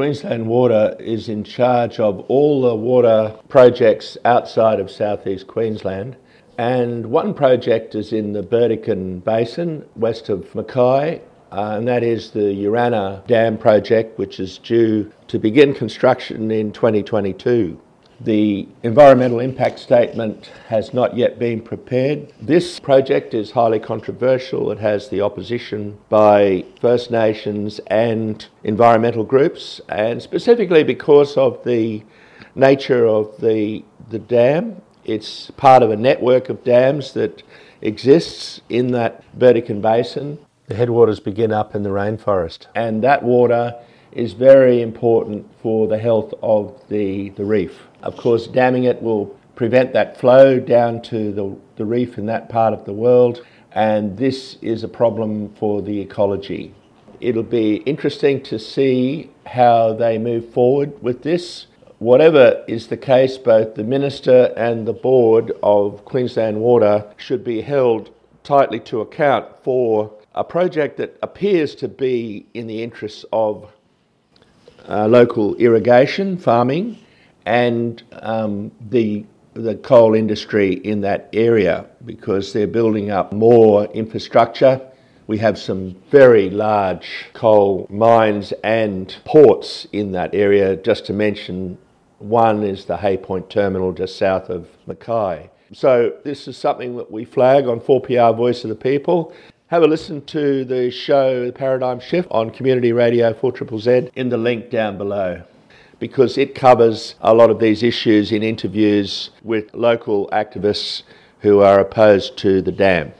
Queensland Water is in charge of all the water projects outside of southeast Queensland. And one project is in the Burdekin Basin, west of Mackay, uh, and that is the Urannah Dam project, which is due to begin construction in 2022. The environmental impact statement has not yet been prepared. This project is highly controversial. It has the opposition by First Nations and environmental groups, and specifically because of the nature of the, the dam. It's part of a network of dams that exists in that Burdekin Basin. The headwaters begin up in the rainforest, and that water is very important for the health of the, the reef. Of course, damming it will prevent that flow down to the, the reef in that part of the world, and this is a problem for the ecology. It'll be interesting to see how they move forward with this. Whatever is the case, both the Minister and the Board of Queensland Water should be held tightly to account for a project that appears to be in the interests of uh, local irrigation, farming, and um, the the coal industry in that area because they're building up more infrastructure. We have some very large coal mines and ports in that area, just to mention one is the Hay Point terminal just south of Mackay. So, this is something that we flag on 4PR Voice of the People. Have a listen to the show The Paradigm Shift on Community Radio 4ZZZ in the link down below because it covers a lot of these issues in interviews with local activists who are opposed to the dam.